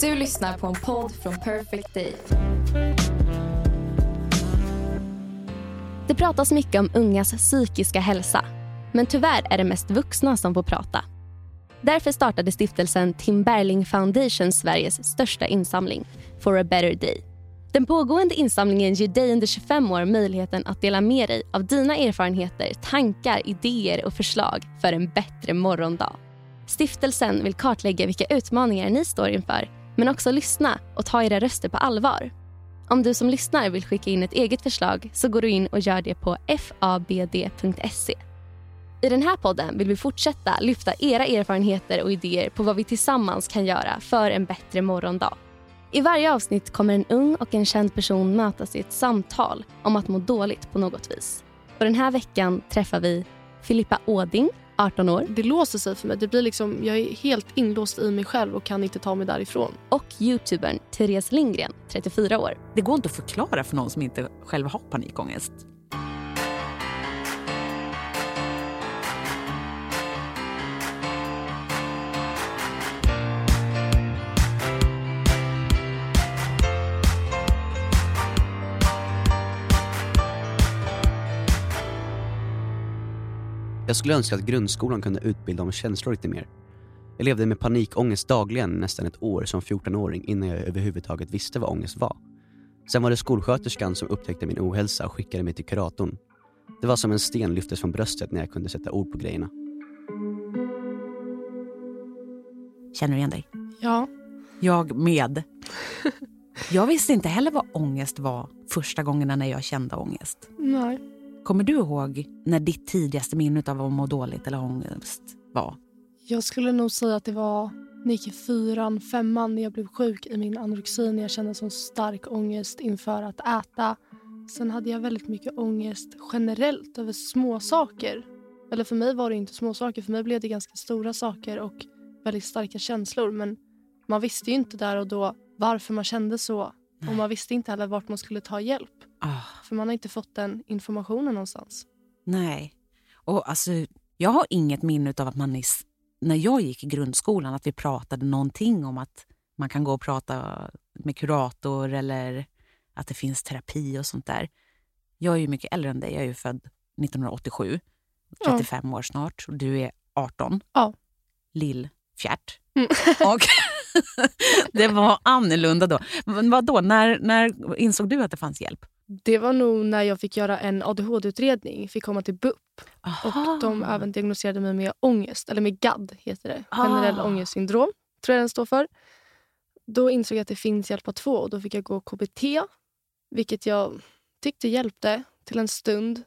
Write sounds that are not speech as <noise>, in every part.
Du lyssnar på en podd från Perfect Day. Det pratas mycket om ungas psykiska hälsa. Men tyvärr är det mest vuxna som får prata. Därför startade stiftelsen Tim Berling Foundation Sveriges största insamling, For a better day. Den pågående insamlingen ger dig under 25 år möjligheten att dela med dig av dina erfarenheter, tankar, idéer och förslag för en bättre morgondag. Stiftelsen vill kartlägga vilka utmaningar ni står inför men också lyssna och ta era röster på allvar. Om du som lyssnar vill skicka in ett eget förslag så går du in och gör det på fabd.se. I den här podden vill vi fortsätta lyfta era erfarenheter och idéer på vad vi tillsammans kan göra för en bättre morgondag. I varje avsnitt kommer en ung och en känd person mötas i ett samtal om att må dåligt på något vis. Och den här veckan träffar vi Filippa Åding, 18 år. Det låser sig för mig. Det blir liksom, jag är helt inlåst i mig själv och kan inte ta mig därifrån. Och youtubern Therese Lindgren, 34 år. Det går inte att förklara för någon som inte själv har panikångest. Jag skulle önska att grundskolan kunde utbilda om känslor lite mer. Jag levde med panikångest dagligen nästan ett år som 14-åring innan jag överhuvudtaget visste vad ångest var. Sen var det skolsköterskan som upptäckte min ohälsa och skickade mig till kuratorn. Det var som en sten lyftes från bröstet när jag kunde sätta ord på grejerna. Känner du igen dig? Ja. Jag med. Jag visste inte heller vad ångest var första gångerna när jag kände ångest. Nej. Kommer du ihåg när ditt tidigaste minne av att må dåligt eller ångest var? Jag skulle nog säga att det var när jag gick i fyran, femman när jag blev sjuk i min anorexi när jag kände så stark ångest inför att äta. Sen hade jag väldigt mycket ångest generellt över små saker. Eller för mig var det inte små saker. För mig blev det ganska stora saker och väldigt starka känslor. Men man visste ju inte där och då varför man kände så. Och man visste inte heller vart man skulle ta hjälp. Ah, För man har inte fått den informationen någonstans. nej. Och alltså, jag har inget minne av att man i, när jag gick i grundskolan att vi pratade någonting om att man kan gå och prata med kurator eller att det finns terapi och sånt där. Jag är ju mycket äldre än dig. Jag är född 1987. 35 år snart. Och du är 18. Ja. Lill-fjärt. Mm. <laughs> Och det var annorlunda då. Men vadå, när, när insåg du att det fanns hjälp? Det var nog när jag fick göra en ADHD-utredning. Fick komma till BUP. Aha. Och de även diagnostiserade mig med ångest, eller med GAD heter det. Ah. Generell ångestsyndrom, tror jag den står för. Då insåg jag att det finns hjälp att få och då fick jag gå KBT. Vilket jag tyckte hjälpte till en stund.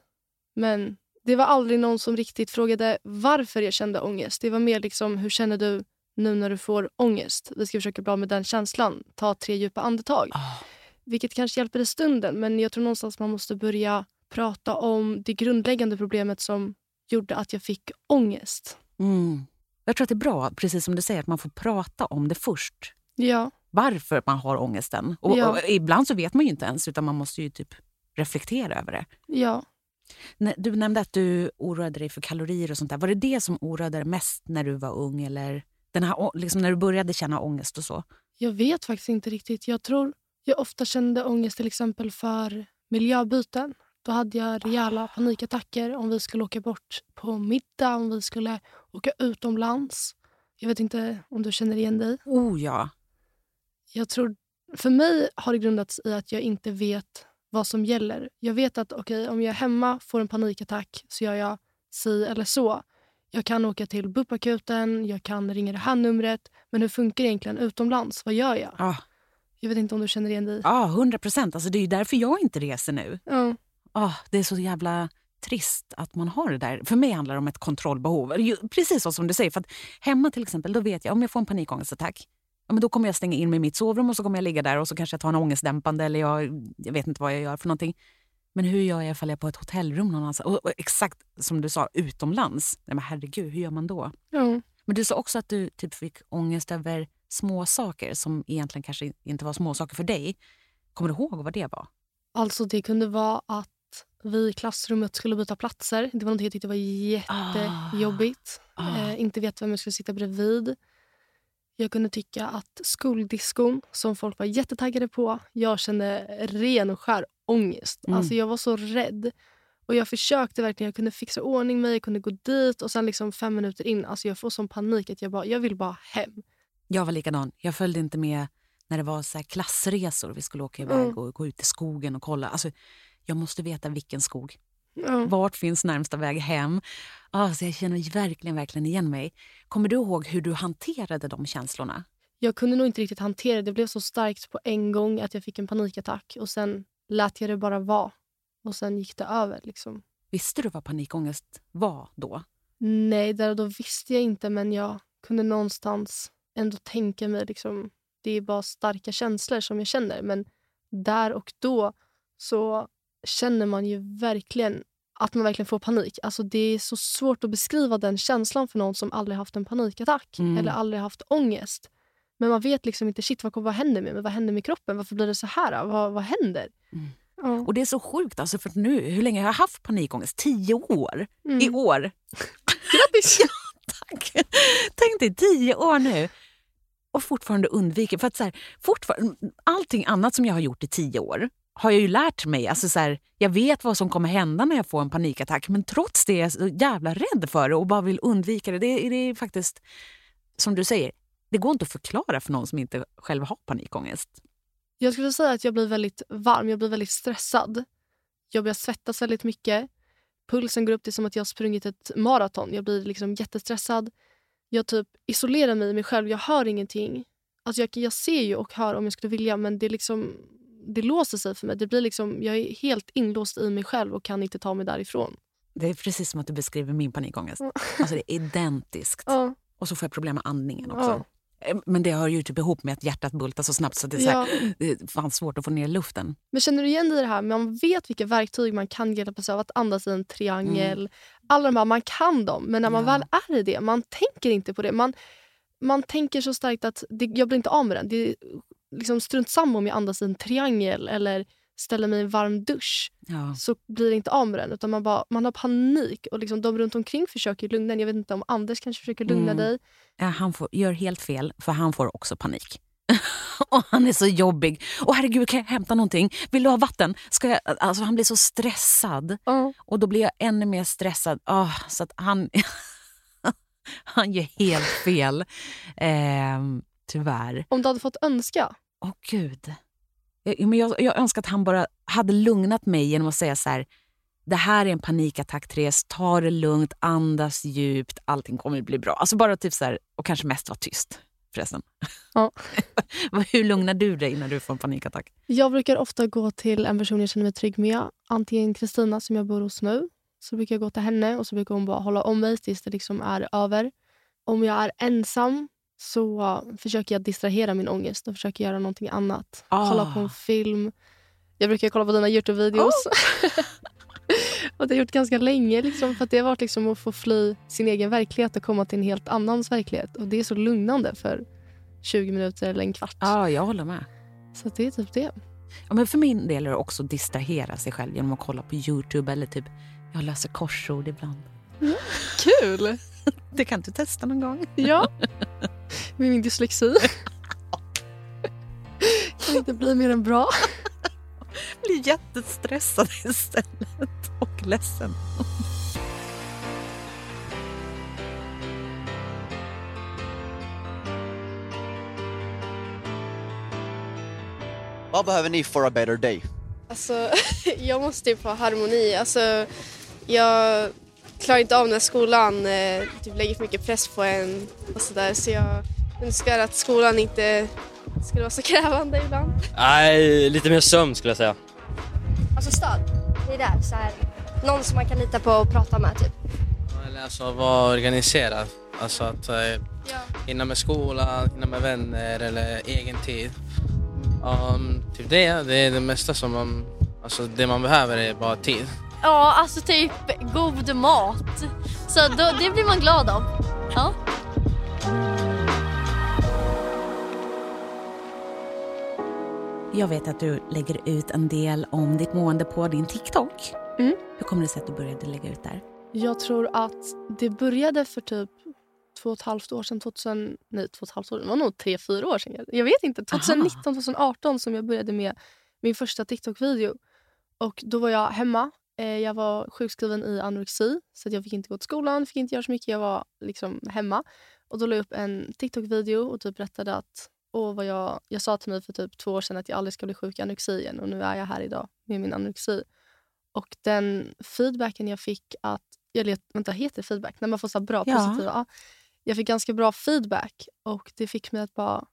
Men det var aldrig någon som riktigt frågade varför jag kände ångest. Det var mer liksom, hur känner du nu när du får ångest? Vi ska försöka bli av med den känslan. Ta tre djupa andetag. Ah. Vilket kanske hjälper i stunden, men jag tror någonstans man måste börja prata om det grundläggande problemet som gjorde att jag fick ångest. Mm. Jag tror att det är bra, precis som du säger, att man får prata om det först. Ja, Varför man har ångesten. Och, Ja. och ibland så vet man ju inte ens, utan man måste ju typ reflektera över det. ja. Du nämnde att du oroade dig för kalorier och sånt där. Var det det som oroade dig mest när du var ung? Eller den här, liksom när du började känna ångest och så? Jag vet faktiskt inte riktigt. Jag tror jag ofta kände ångest till exempel för miljöbyten. Då hade jag rejäla panikattacker om vi skulle åka bort på middag, om vi skulle åka utomlands. Jag vet inte om du känner igen dig. Oh ja. Jag tror, för mig har det grundats i att jag inte vet vad som gäller. Jag vet att okej, om jag är hemma får en panikattack så gör jag si eller så. Jag kan åka till BUP-akuten, jag kan ringa det här numret. Men hur funkar det egentligen utomlands? Vad gör jag? Ah, Jag vet inte om du känner igen dig. ah, 100 procent. Alltså, det är ju därför jag inte reser nu. Ja. Ah, det är så jävla trist att man har det där. För mig handlar det om ett kontrollbehov. Precis så som du säger. För att hemma till exempel, då vet jag om jag får en panikångestattack. Ja, men då kommer jag stänga in mig i mitt sovrum och så kommer jag ligga där och så kanske jag tar en ångestdämpande eller jag, jag vet inte vad jag gör för någonting. Men hur gör jag ifall jag är på ett hotellrum någonstans? Och, och exakt som du sa, utomlands. Nej, men herregud, hur gör man då? Ja. Men du sa också att du typ fick ångest över små saker som egentligen kanske inte var små saker för dig. Kommer du ihåg vad det var? Alltså det kunde vara att vi i klassrummet skulle byta platser. Det var något jag tyckte var jättejobbigt. Ah. Eh, inte veta vem jag skulle sitta bredvid. Jag kunde tycka att skoldiskon, som folk var jättetaggade på, jag kände ren och skär ångest. Mm. Alltså jag var så rädd. Och Jag försökte verkligen, jag kunde fixa ordning mig, jag kunde gå dit och sen liksom fem minuter in, alltså jag får sån panik att jag bara, jag vill bara hem. Jag var likadan. Jag följde inte med när det var så klassresor. Vi skulle åka iväg Mm. och gå ut i skogen och kolla. Alltså, jag måste veta vilken skog. Ja. Vart finns närmsta väg hem? Alltså, jag känner verkligen, verkligen igen mig. Kommer du ihåg hur du hanterade de känslorna? Jag kunde nog inte riktigt hantera det. Det blev så starkt på en gång att jag fick en panikattack och sen lät jag det bara vara. Och sen gick det över. Liksom. Visste du vad panikångest var då? Nej, där och då visste jag inte men jag kunde någonstans ändå tänka mig liksom, det är bara starka känslor som jag känner. Men där och då så känner man ju verkligen att man verkligen får panik. Alltså det är så svårt att beskriva den känslan för någon som aldrig haft en panikattack Mm. eller aldrig haft ångest. Men man vet liksom inte shit, vad, vad händer med mig? Vad händer med kroppen? Varför blir det så här? Vad, vad händer? Mm. Ja. Och det är så sjukt, alltså, för nu, hur länge har jag haft panikångest? Tio år! Mm. I år! <laughs> Grattis! <laughs> Tack! Tänk dig, tio år nu! Och fortfarande undviker... För att så här, fortfarande, allting annat som jag har gjort i tio år har jag ju lärt mig. Alltså så här, jag vet vad som kommer hända när jag får en panikattack men trots det är jag så jävla rädd för det och bara vill undvika det. Det, det är faktiskt, som du säger, det går inte att förklara för någon som inte själv har panikångest. Jag skulle säga att jag blir väldigt varm, jag blir väldigt stressad. Jag börjar svettas väldigt mycket. Pulsen går upp, det är som att jag har sprungit ett maraton. Jag blir liksom jättestressad. Jag typ isolerar mig i mig själv, jag hör ingenting. Alltså jag, jag ser ju och hör om jag skulle vilja men det, liksom, det låser sig för mig. Det blir liksom, jag är helt inlåst i mig själv och kan inte ta mig därifrån. Det är precis som att du beskriver min panikångest. Alltså det är identiskt. <laughs> Ja, Och så får jag problem med andningen också. Ja. Eh, Men det hör ju typ ihop med att hjärtat bultar så snabbt så det är, så här, det är fan svårt att få ner luften. Men känner du igen dig i det här? Man vet vilka verktyg man kan hjälpa sig av. Att andas i en triangel. Alla de här, man kan dem. Men när man Mm. Ja. väl är i det, man tänker inte på det. Man, man tänker så starkt att det, jag blir inte av med den. Det är liksom strunt samma om jag andas i en triangel eller ställer mig i en varm dusch. Ja. Så blir det inte av med den. Utan man, bara, man har panik. Och liksom de runt omkring försöker lugna en. Jag vet inte om Anders kanske försöker lugna Mm. dig. Ja, Han får, gör helt fel, för han får också panik. <laughs> och Han är så jobbig. Åh herregud, kan jag hämta någonting? Vill du ha vatten? Ska jag? Alltså, han blir så stressad. Och då blir jag ännu mer stressad. Åh, så att han, <laughs> han gör helt fel. Ehm, tyvärr. Om du hade fått önska. Åh gud. Jag, men jag, jag önskar att han bara hade lugnat mig genom att säga så här. Det här är en panikattack, Therese. Ta det lugnt, andas djupt. Allting kommer att bli bra. Alltså bara typ så här, och kanske mest vara tyst förresten. Ja. <laughs> Hur lugnar du dig när du får en panikattack? Jag brukar ofta gå till en person jag känner mig trygg med. Antingen Kristina som jag bor hos nu. Så brukar jag gå till henne och så brukar hon bara hålla om mig tills det liksom är över. Om jag är ensam så försöker jag distrahera min ångest och försöker göra någonting annat. Ah. Kolla på en film. Jag brukar kolla på dina Youtube-videos. <laughs> och det har jag gjort ganska länge. Liksom, för att Det har varit liksom att få fly sin egen verklighet och komma till en helt annans verklighet. Och Det är så lugnande för 20 minuter eller en kvart. Ja, jag håller med. Så det är typ det. Ja, men för min del är det också att distrahera sig själv genom att kolla på Youtube eller typ jag läser korsord ibland. <laughs> Kul! Det kan du testa någon gång. Ja. <laughs> Med min dyslexi. <laughs> kan inte bli mer än bra. blir jättestressad istället och ledsen. Vad behöver ni for a better day? Alltså, <laughs> jag måste typ ha harmoni. Alltså, jag klarar inte av när skolan eh, typ lägger för mycket press på en och sådär. Så jag önskar att skolan inte skulle vara så <laughs> krävande ibland. Nej, lite mer sömn skulle jag säga. Alltså stöd. Det är där. Så här, någon som man kan lita på och prata med typ. Eller alltså vara organiserad. Alltså att eh, Ja. hinna med skolan, hinna med vänner eller egen tid. Um, typ det, det är det mesta som man, alltså det man behöver är bara tid. Ja, alltså typ god mat. Så då, det blir man glad av. Ja. Jag vet att du lägger ut en del om ditt mående på din TikTok. Mm. Hur kommer det sig att du började lägga ut där? Jag tror att det började för typ två och ett halvt år sedan. 2000, nej, två och ett halvt år, det var nog tre, fyra år sedan. Jag vet inte. 2019, 2018 som jag började med min första TikTok-video. Och Då var jag hemma. Eh, jag var sjukskriven i anorexi, så jag fick inte gå till skolan, fick inte göra så mycket. Jag var liksom hemma. Och Då la jag upp en TikTok-video och typ berättade att åh, vad jag, jag sa till mig för typ två år sedan att jag aldrig ska bli sjuk i anorexi igen. Och nu är jag här idag med min anorexi. Och den feedbacken jag fick att... Jag let, vänta, heter det feedback? När man får så bra, Ja. positiva. Ja. Jag fick ganska bra feedback och det fick mig att bara...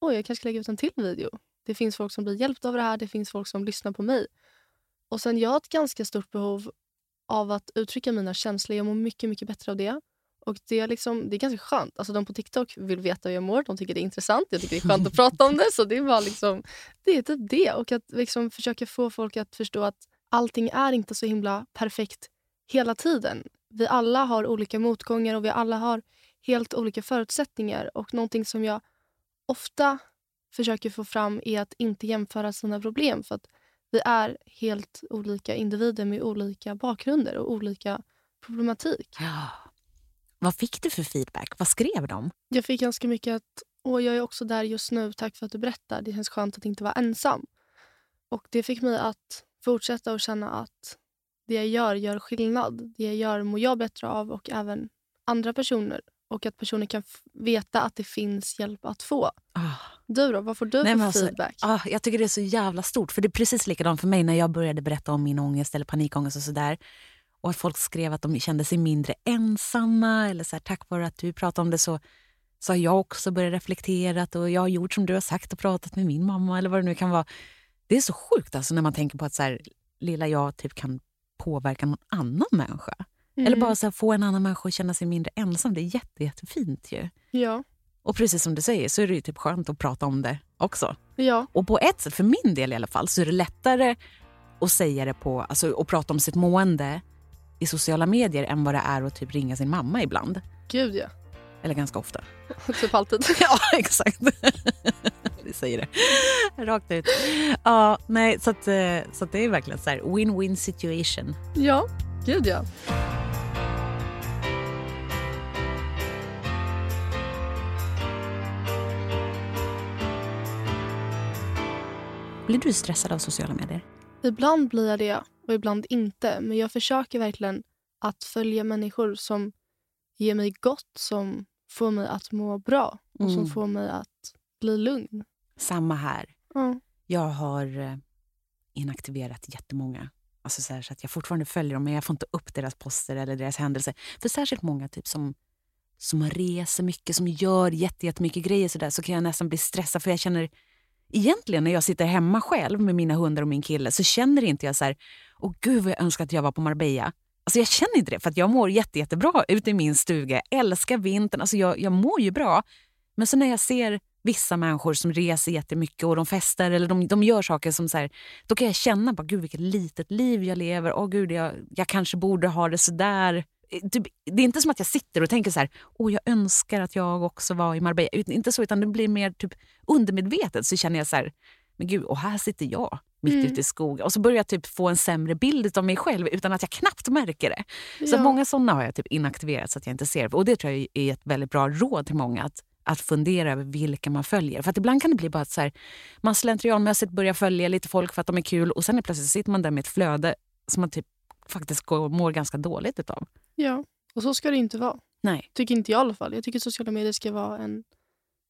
Oj, jag kanske ska lägga ut en till video. Det finns folk som blir hjälpta av det här. Det finns folk som lyssnar på mig. Och sen jag har ett ganska stort behov av att uttrycka mina känslor. Jag mår mycket, mycket bättre av det. Och det är, liksom, det är ganska skönt. Alltså de på TikTok vill veta hur jag mår. De tycker det är intressant. Jag tycker det är skönt att <laughs> prata om det. Så det är bara liksom, det är typ det. Och att liksom försöka få folk att förstå att allting är inte så himla perfekt hela tiden. Vi alla har olika motgångar och vi alla har helt olika förutsättningar. Och någonting som jag ofta försöker få fram är att inte jämföra sina problem. För att vi är helt olika individer med olika bakgrunder och olika problematik. Ja. Vad fick du för feedback? Vad skrev de? Jag fick ganska mycket att Åh, jag är också där just nu, tack för att du berättar. Det känns skönt att inte vara ensam. Och Det fick mig att fortsätta och känna att det jag gör gör skillnad. Det jag gör mår jag bättre av och även andra personer. Och att personer kan veta att det finns hjälp att få. Ah. Du då? Vad får du Nej, för alltså, feedback? Ah, jag tycker det är så jävla stort. För Det är precis likadant för mig när jag började berätta om min ångest eller panikångest och sådär. Och att folk skrev att de kände sig mindre ensamma. Eller så här, tack vare att du pratade om det så, så har jag också börjat reflektera. Och jag har gjort som du har sagt och pratat med min mamma. eller vad det nu kan vara. Det är så sjukt alltså, när man tänker på att så här, lilla jag typ kan påverka någon annan människa. Mm. Eller bara så här, få en annan människa att känna sig mindre ensam. Det är jätte, jättefint ju. Ja. Och precis som du säger så är det ju typ skönt att prata om det också. Ja. Och på ett sätt, för min del i alla fall, så är det lättare att säga det på, alltså att prata om sitt mående i sociala medier än vad det är att typ ringa sin mamma ibland. Gud, ja. Eller ganska ofta. <laughs> typ alltid. <laughs> ja, exakt. <laughs> Vi säger det rakt ut. Ja, nej, så, att, eh, så att det är verkligen så här win-win situation. Ja, gud ja. Blir du stressad av sociala medier? Ibland blir jag det och ibland inte. Men jag försöker verkligen att följa människor som ger mig gott, som får mig att må bra och som Mm. får mig att bli lugn. Samma här. Ja. Jag har eh, inaktiverat jättemånga. Alltså så, så att jag fortfarande följer dem, men jag får inte upp deras poster eller deras händelser. För särskilt många typ som, som reser mycket, som gör jätte- jättemycket grejer så, där, så kan jag nästan bli stressad. För jag känner, egentligen när jag sitter hemma själv med mina hundar och min kille så känner inte jag så här, åh gud vad jag önskar att jag var på Marbella. Alltså jag känner inte det, för att jag mår jätte, jättebra ute i min stuga. Jag älskar vintern, alltså jag, jag mår ju bra. Men så när jag ser vissa människor som reser jättemycket och de festar eller de, de gör saker som så här, då kan jag känna bara, gud vilket litet liv jag lever. Åh gud, jag, jag kanske borde ha det sådär. där. Typ, det är inte som att jag sitter och tänker så här, åh jag önskar att jag också var i Marbella. Inte så, utan det blir mer typ undermedvetet så känner jag så här, men gud, och här sitter jag mitt Mm. ute i skogen. Och så börjar jag typ få en sämre bild av mig själv utan att jag knappt märker det. Så Ja. många sådana har jag typ inaktiverat så att jag inte ser. Och det tror jag är ett väldigt bra råd till många. Att, att fundera över vilka man följer. För att ibland kan det bli bara att så här, man slentrianmässigt börjar följa lite folk för att de är kul och sen är plötsligt sitter man där med ett flöde som man typ faktiskt går, mår ganska dåligt utav. Ja, och så ska det inte vara. Nej. Tycker inte jag i alla fall. Jag tycker sociala medier ska vara en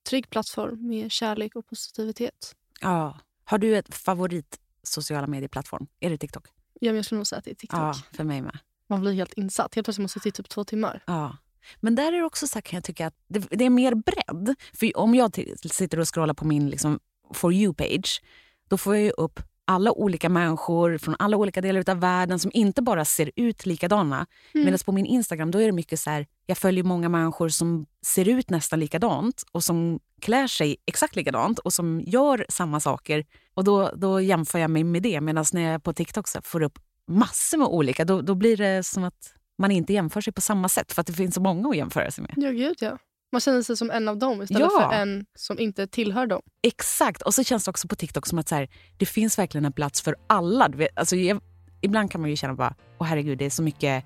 trygg plattform med kärlek och positivitet. Ja. Har du ett favorit sociala medieplattform? Är det TikTok? Ja, men jag skulle nog säga att det är TikTok. Ja, för mig med. Man blir helt insatt. Helt plötsligt måste jag sitta i typ två timmar. Ja. Men där är det också så kan jag tycka att det, det är mer bredd. För om jag sitter och scrollar på min liksom, For you-page, då får jag ju upp alla olika människor från alla olika delar av världen som inte bara ser ut likadana. Mm. Medan på min Instagram då är det mycket så här, jag följer många människor som ser ut nästan likadant och som klär sig exakt likadant och som gör samma saker. Och då, då jämför jag mig med det. Medan när jag på TikTok så får upp massor med olika, då, då blir det som att man inte jämför sig på samma sätt för att det finns så många att jämföra sig med. Ja, gud ja. Man känner sig som en av dem istället Ja. för en som inte tillhör dem. Exakt. Och så känns det också på TikTok som att så här, det finns verkligen en plats för alla. Du vet, alltså, jag, ibland kan man ju känna bara, åh herregud, det är så mycket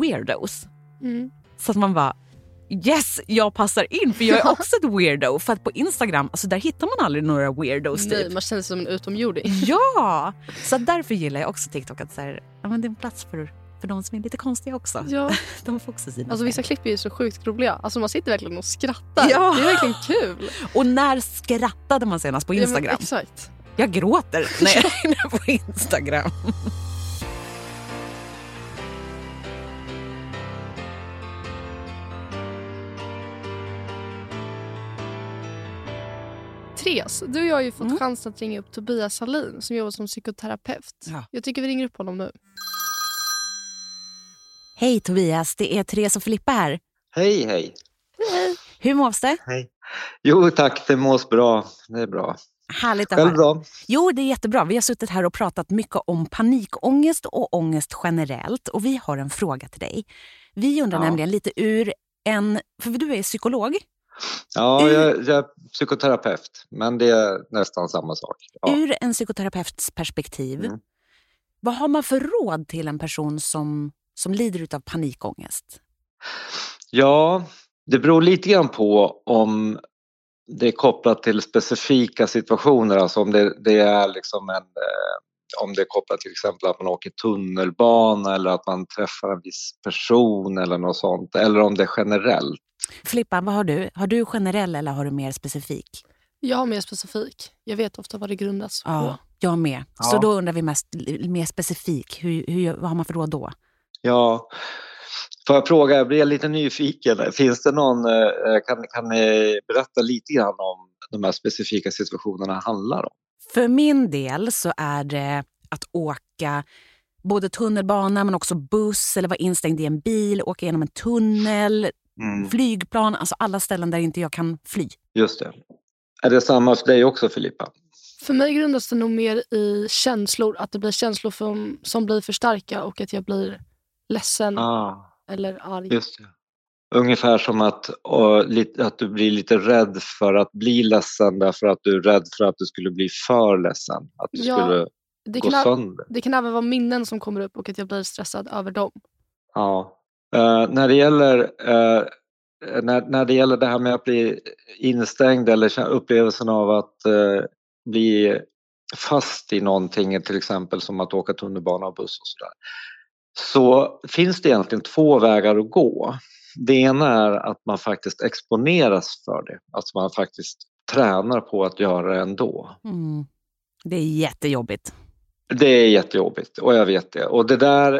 weirdos. Mm. Så att man bara, yes, jag passar in för jag är också ett weirdo. För att på Instagram, alltså där hittar man aldrig några weirdos. Nej, Typ. man känner sig som en utomjording. Ja! Så därför gillar jag också TikTok. Att så här, ja, men det är en plats för, för de som är lite konstiga också. Ja. <laughs> De får också sina Alltså vissa klipp är ju så sjukt roliga. Alltså man sitter verkligen och skrattar. Ja. Det är verkligen kul. Och när skrattade man senast på Ja, Instagram? exakt. Jag gråter <laughs> när jag är inne på Instagram. Therese, du och jag har ju fått Mm. chansen att ringa upp Tobias Hallin som jobbar som psykoterapeut. Ja. Jag tycker vi ringer upp honom nu. Hej Tobias, det är Therese och Filippa här. Hej, hej. Hur mås det? Hej. Jo tack, det mås bra. Det är bra. Härligt att Själv då? Jo, det är jättebra. Vi har suttit här och pratat mycket om panikångest och ångest generellt. Och vi har en fråga till dig. Vi undrar Ja. nämligen lite ur en... För du är psykolog. Ja, jag, jag är psykoterapeut, men det är nästan samma sak. Ja. Ur en psykoterapeuts perspektiv. Mm. Vad har man för råd till en person som, som lider av panikångest? ja, det beror lite grann på om det är kopplat till specifika situationer, alltså om det, det är liksom en eh, om det är kopplat till exempel att man åker tunnelbana eller att man träffar en viss person eller något sånt, eller om det är generellt. Filippa, vad har du? Har du generell eller har du mer specifik? Jag har mer specifik. Jag vet ofta vad det grundas på. Ja, jag med. Så Ja. då undrar vi mest mer specifik. Hur, hur, vad har man för råd då? Ja, får jag fråga, jag blir lite nyfiken. Finns det någon, eh, kan, kan ni berätta lite grann om de här specifika situationerna handlar om? För min del så är det att åka både tunnelbana men också buss eller vara instängd i en bil, åka genom en tunnel, Mm. flygplan, alltså alla ställen där inte jag kan fly. Just det. Är det samma för dig också Filippa? För mig grundas det nog mer i känslor. Att det blir känslor som, som blir för starka och att jag blir ledsen Ah, eller arg. just det. Ungefär som att, och, att du blir lite rädd för att bli ledsen därför att du är rädd för att du skulle bli för ledsen. Att du Ja, skulle Det gå kan, sönder. det kan även vara minnen som kommer upp och att jag blir stressad över dem. Ja. Eh, när, det gäller, eh, när, när det gäller det här med att bli instängd eller upplevelsen av att eh, bli fast i någonting, till exempel som att åka tunnelbana och buss och sådär, så finns det egentligen två vägar att gå. Det ena är att man faktiskt exponeras för det, att man faktiskt tränar på att göra det ändå. Mm. Det är jättejobbigt. Det är jättejobbigt och jag vet det. Och det där,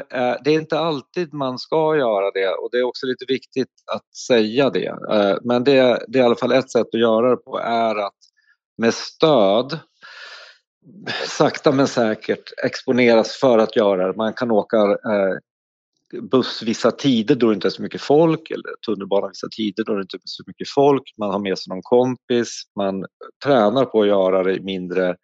det är inte alltid man ska göra det och det är också lite viktigt att säga det. Eh, Men det, det är i alla fall ett sätt att göra det på är att med stöd sakta men säkert exponeras för att göra det. Man kan åka eh, buss vissa tider då det inte är så mycket folk eller tunnelbana vissa tider då det inte är så mycket folk. Man har med sig någon kompis. Man tränar på att göra det i mindre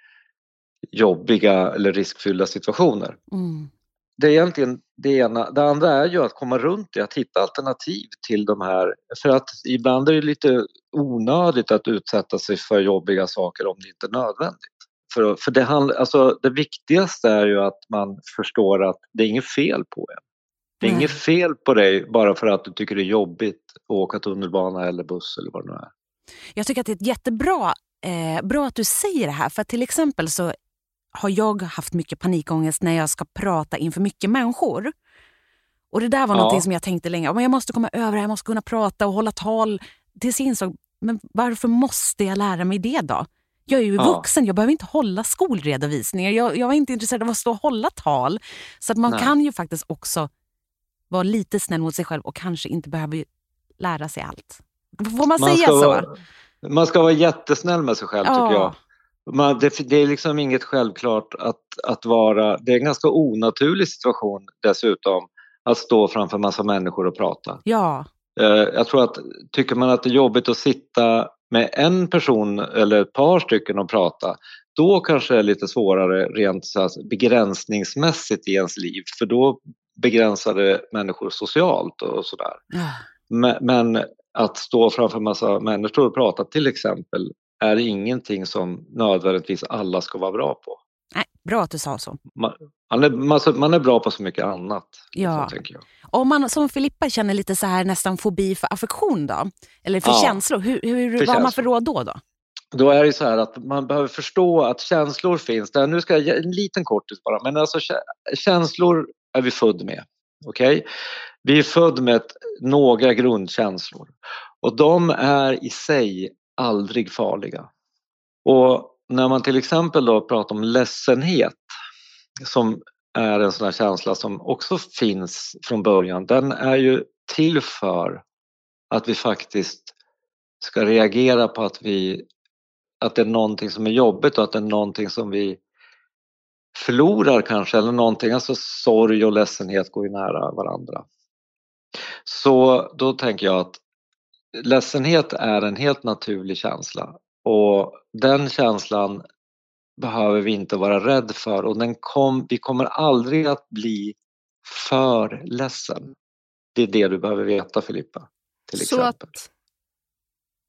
jobbiga eller riskfyllda situationer. Mm. Det är egentligen det ena. Det andra är ju att komma runt det, att hitta alternativ till de här. För att ibland är det lite onödigt att utsätta sig för jobbiga saker om det inte är nödvändigt. För, för det, handl- alltså, det viktigaste är ju att man förstår att det är inget fel på en. Det är Nej. inget fel på dig bara för att du tycker det är jobbigt att åka tunnelbana eller buss eller vad det nu är. Jag tycker att det är jättebra eh, bra att du säger det här. För till exempel så har jag haft mycket panikångest när jag ska prata inför mycket människor. Och det där var Ja. som jag tänkte länge. Men jag måste komma över det jag måste kunna prata och hålla tal. Tills jag insåg, men varför måste jag lära mig det då? Jag är ju Ja. vuxen, jag behöver inte hålla skolredovisningar. Jag, jag var inte intresserad av att stå och hålla tal. Så att man Nej. kan ju faktiskt också vara lite snäll mot sig själv och kanske inte behöver lära sig allt. Får man, säga ska så? Vara, man ska vara jättesnäll med sig själv Ja. tycker jag. Man, det, det är liksom inget självklart att, att vara... Det är en ganska onaturlig situation dessutom att stå framför massa människor och prata. Ja. Eh, jag tror att tycker man att det är jobbigt att sitta med en person eller ett par stycken och prata då kanske det är lite svårare rent begränsningsmässigt i ens liv för då begränsar det människor socialt och sådär. Ja. Men, men att stå framför massa människor och prata till exempel är ingenting som nödvändigtvis alla ska vara bra på. Bra att du sa så. Man, man, är, man, man är bra på så mycket annat. Ja. Så. Om man som Filippa känner lite så här nästan fobi för affektion då? Eller för Ja. känslor, hur, hur, vad har man för känslor. råd då? då? Då är det så här att man behöver förstå att känslor finns där. Nu ska jag ge en liten kortis bara, men alltså kä- känslor är vi född med. Okej? Vi är född med ett, några grundkänslor och de är i sig aldrig farliga. Och när man till exempel då pratar om ledsenhet som är en sån här känsla som också finns från början, den är ju till för att vi faktiskt ska reagera på att vi att det är någonting som är jobbigt och att det är någonting som vi förlorar kanske eller någonting, alltså sorg och ledsenhet går ju nära varandra. Så då tänker jag att ledsenhet är en helt naturlig känsla och den känslan behöver vi inte vara rädd för och den kom, vi kommer aldrig att bli för ledsen. Det är det du behöver veta Filippa. Till Så exempel. att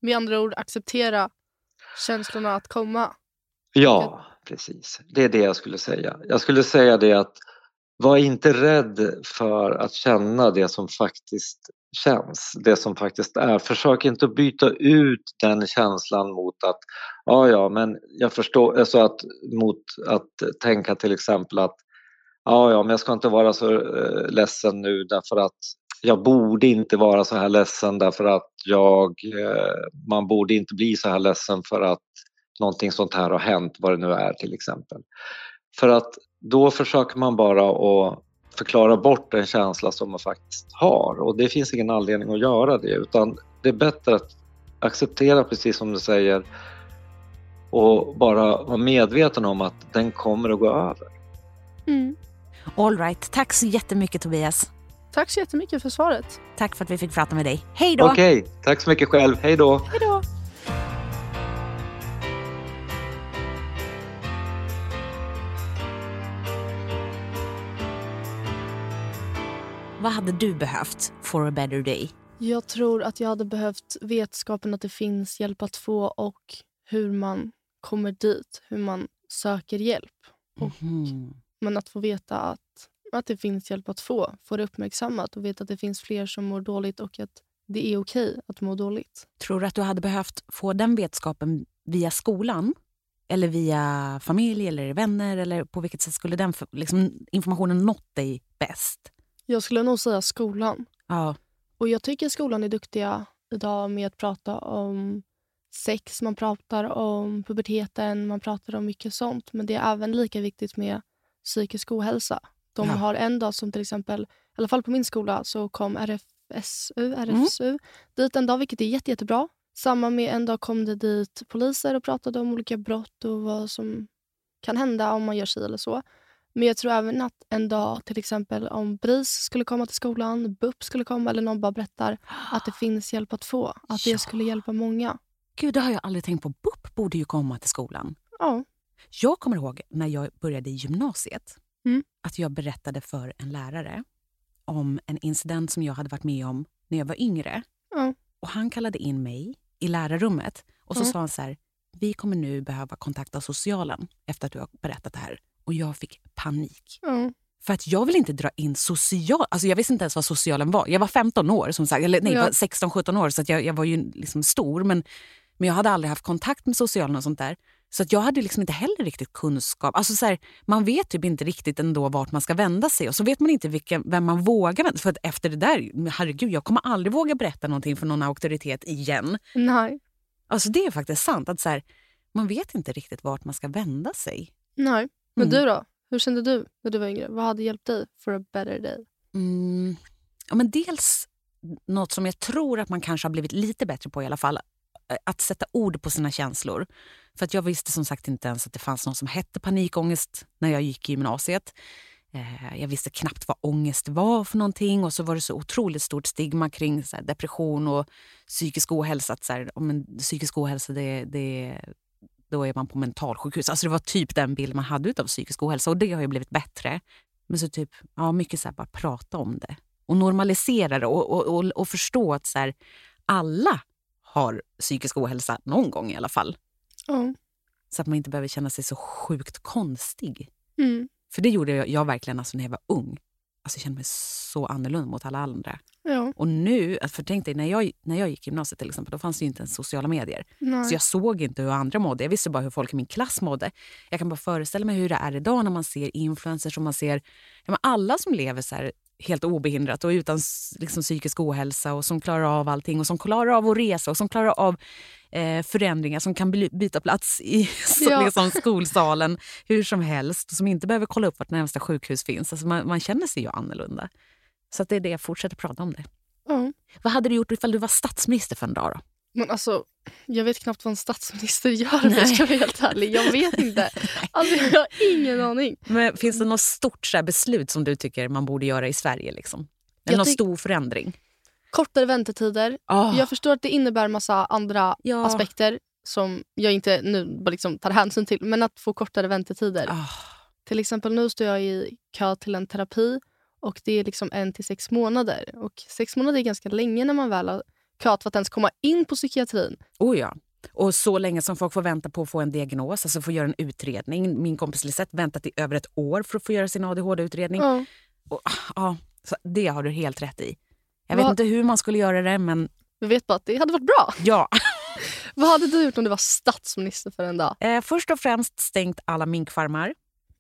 med andra ord acceptera känslorna att komma. Ja, precis. Det är det jag skulle säga. Jag skulle säga det att var inte rädd för att känna det som faktiskt känns, det som faktiskt är. Försök inte att byta ut den känslan mot att, ja ja men jag förstår, alltså att, mot att tänka till exempel att, ja ja men jag ska inte vara så eh, ledsen nu därför att jag borde inte vara så här ledsen därför att jag, eh, man borde inte bli så här ledsen för att någonting sånt här har hänt, vad det nu är till exempel. För att då försöker man bara att förklara bort en känsla som man faktiskt har och det finns ingen anledning att göra det utan det är bättre att acceptera precis som du säger och bara vara medveten om att den kommer att gå över. Mm. All right. Tack så jättemycket Tobias. Tack så jättemycket för svaret. Tack för att vi fick prata med dig. Hej då! Okej, tack så mycket själv. Hej då! Hej då! Vad hade du behövt for a better day? Jag tror att jag hade behövt vetskapen att det finns hjälp att få och hur man kommer dit, hur man söker hjälp. Mhm. Men att få veta att, att det finns hjälp att få, få det uppmärksammat och veta att det finns fler som mår dåligt och att det är okej att må dåligt. Tror du att du hade behövt få den vetskapen via skolan? Eller via familj eller vänner? Eller på vilket sätt skulle den liksom, informationen nått dig bäst? Jag skulle nog säga skolan. Ja. Och jag tycker skolan är duktiga idag med att prata om sex, man pratar om puberteten, man pratar om mycket sånt. Men det är även lika viktigt med psykisk ohälsa. De Ja. har en dag som till exempel, i alla fall på min skola, så kom RFSU, RFSU dit en dag, vilket är jätte, jättebra. Samma med en dag kom det dit poliser och pratade om olika brott och vad som kan hända om man gör sig eller så. Men jag tror även att en dag, till exempel om BRIS skulle komma till skolan, BUP skulle komma eller någon bara berättar att det <gasps> finns hjälp att få. Att det skulle hjälpa många. Gud, det har jag aldrig tänkt på. BUP borde ju komma till skolan. Ja. Jag kommer ihåg när jag började i gymnasiet Mm. att jag berättade för en lärare om en incident som jag hade varit med om när jag var yngre. Ja. Och Han kallade in mig i lärarrummet och så Ja. sa han så här, vi kommer nu behöva kontakta socialen efter att du har berättat det här. Och jag fick panik. Ja. För att jag vill inte dra in social... Alltså jag visste inte ens vad socialen var. Jag var 15 år, som sagt, eller nej, Ja. jag var 16-17 år, så att jag, jag var ju liksom stor. Men, men jag hade aldrig haft kontakt med socialen och sånt där. Så att jag hade liksom inte heller riktigt kunskap. Alltså så här, man vet typ inte riktigt ändå vart man ska vända sig och så vet man inte vilken, vem man vågar vända För att efter det där, herregud, jag kommer aldrig våga berätta någonting för någon auktoritet igen. Nej. Alltså det är faktiskt sant. att så här, Man vet inte riktigt vart man ska vända sig. Nej. Men Mm. du då? Hur kände du när du var yngre? Vad hade hjälpt dig for a better day? Mm. Ja, men dels något som jag tror att man kanske har blivit lite bättre på i alla fall. eh, Att sätta ord på sina känslor. För att jag visste som sagt inte ens att det fanns något som hette panikångest när jag gick i gymnasiet. Eh, Jag visste knappt vad ångest var för någonting och så var det så otroligt stort stigma kring depression och psykisk ohälsa. Att så här, om en psykisk ohälsa, det, det, då är man på mentalsjukhus. Alltså det var typ den bild man hade av psykisk ohälsa och det har ju blivit bättre. Men så typ, ja, mycket så här, bara prata om det och normalisera det och, och, och, och förstå att så här, alla har psykisk ohälsa någon gång i alla fall. Ja. Så att man inte behöver känna sig så sjukt konstig. Mm. För det gjorde jag, jag verkligen alltså när jag var ung. Alltså jag kände mig så annorlunda mot alla andra. Ja. Och nu, alltså, för tänk dig, när jag, när jag gick gymnasiet till exempel, då fanns det inte ens sociala medier. Nej. Så jag såg inte hur andra mådde. Jag visste bara hur folk i min klass mådde. Jag kan bara föreställa mig hur det är idag när man ser influencers och man ser ja, alla som lever så här helt obehindrat och utan liksom, psykisk ohälsa och som klarar av allting och som klarar av att resa och som klarar av eh, förändringar som kan byta plats i <laughs> Ja. liksom, skolsalen hur som helst och som inte behöver kolla upp vart närmsta sjukhus finns. Alltså, man, man känner sig ju annorlunda. Så det är det jag fortsätter prata om det. Ja. Vad hade du gjort ifall du var statsminister för en dag? Då? Men alltså, jag vet knappt vad en statsminister gör om jag ska vara helt ärlig. Jag vet inte. <laughs> Alltså, jag har ingen aning. Men finns det något stort så här, beslut som du tycker man borde göra i Sverige? Liksom? Eller någon stor förändring? Kortare väntetider. Ah. Jag förstår att det innebär massa andra Ja. aspekter som jag inte nu liksom tar hänsyn till. Men att få kortare väntetider. Ah. Till exempel nu står jag i kö till en terapi och det är liksom en till sex månader. Och sex månader är ganska länge när man väl har köat för att ens komma in på psykiatrin. Oh ja. Och så länge som folk får vänta på att få en diagnos, alltså få göra en utredning. Min kompis Lisette väntat i över ett år för att få göra sin ADHD-utredning. Ja. Och, ja, så det har du helt rätt i. Jag vet inte hur man skulle göra det, men Jag vet bara att det hade varit bra. <laughs> ja. <laughs> Vad hade du gjort om du var statsminister för en dag? Eh, först och främst stängt alla minkfarmar.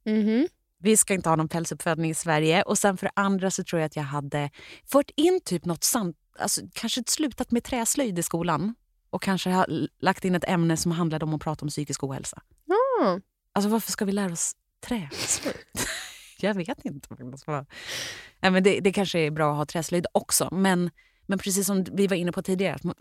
Mhm. Vi ska inte ha någon pälsuppfödning i Sverige. Och sen för andra så tror jag att jag hade fört in typ något sant, alltså kanske slutat med träslöjd i skolan. Och kanske ha l- lagt in ett ämne som handlade om att prata om psykisk ohälsa. Ja. Alltså varför ska vi lära oss träslöjd? <laughs> jag vet inte. Nej, men det, det kanske är bra att ha träslöjd också. Men, men precis som vi var inne på tidigare, man,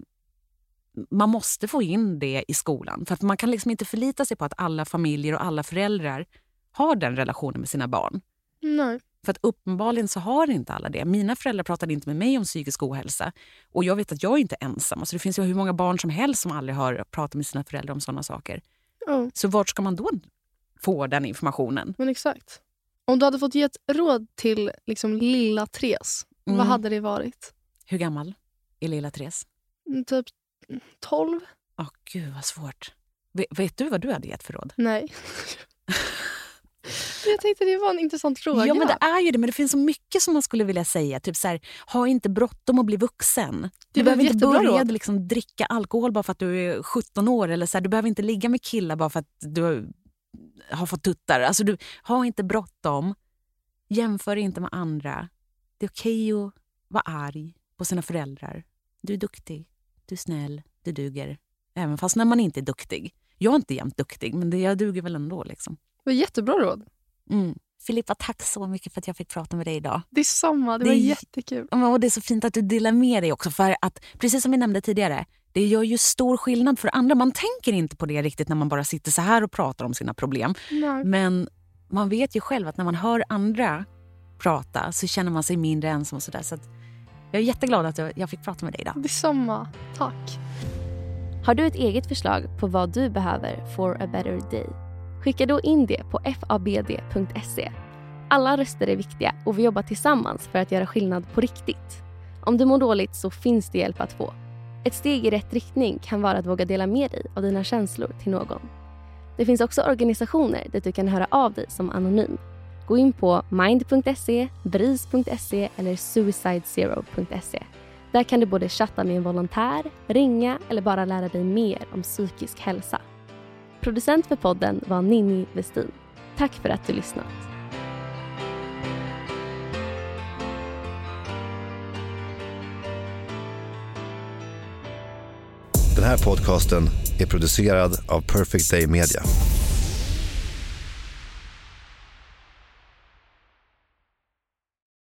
man måste få in det i skolan. För att man kan liksom inte förlita sig på att alla familjer och alla föräldrar har den relationen med sina barn. Nej. För att uppenbarligen så har inte alla det. Mina föräldrar pratade inte med mig om psykisk ohälsa. Och jag vet att jag är inte ensam. Alltså det finns ju hur många barn som helst som aldrig har pratat med sina föräldrar om sådana saker. Ja, Så vart ska man då få den informationen? men exakt. Om du hade fått ge ett råd till liksom lilla Therese, Mm. vad hade det varit? Hur gammal är lilla Therese? Mm, Typ 12? Åh gud vad svårt. Vet, vet du vad du hade gett för råd? Nej. <laughs> jag tänkte det var en intressant fråga. Ja men det är ju det, men det finns så mycket som man skulle vilja säga. Typ så här, ha inte bråttom att bli vuxen. Du var behöver inte börja liksom, dricka alkohol bara för att du är 17 år. Eller så här, du behöver inte ligga med killar bara för att du har fått tuttar. Alltså, du, ha inte bråttom. Jämför inte med andra. Det är okej att vara arg på sina föräldrar. Du är duktig, du är snäll, du duger. Även fast när man inte är duktig. Jag är inte jämt duktig, men det, jag duger väl ändå. Liksom. Det var jättebra råd. Mm. Filippa, tack så mycket för att jag fick prata med dig idag. Det är samma. Det, Det var är- jättekul. Och det är så fint att du delar med dig också. För att, precis som vi nämnde tidigare, det gör ju stor skillnad för andra. Man tänker inte på det riktigt när man bara sitter så här och pratar om sina problem. Nej. Men man vet ju själv att när man hör andra prata så känner man sig mindre ensam. och Så där. Så att jag är jätteglad att jag fick prata med dig idag. Det är samma. Tack. Har du ett eget förslag på vad du behöver for a better day? Skicka då in det på fabd.se. Alla röster är viktiga och vi jobbar tillsammans för att göra skillnad på riktigt. Om du mår dåligt så finns det hjälp att få. Ett steg i rätt riktning kan vara att våga dela med dig av dina känslor till någon. Det finns också organisationer dit du kan höra av dig som anonym. Gå in på mind.se, bris.se eller suicidezero.se. Där kan du både chatta med en volontär, ringa eller bara lära dig mer om psykisk hälsa. Producent för podden var Ninni Westin. Tack för att du lyssnat. Den här podcasten är producerad av Perfect Day Media.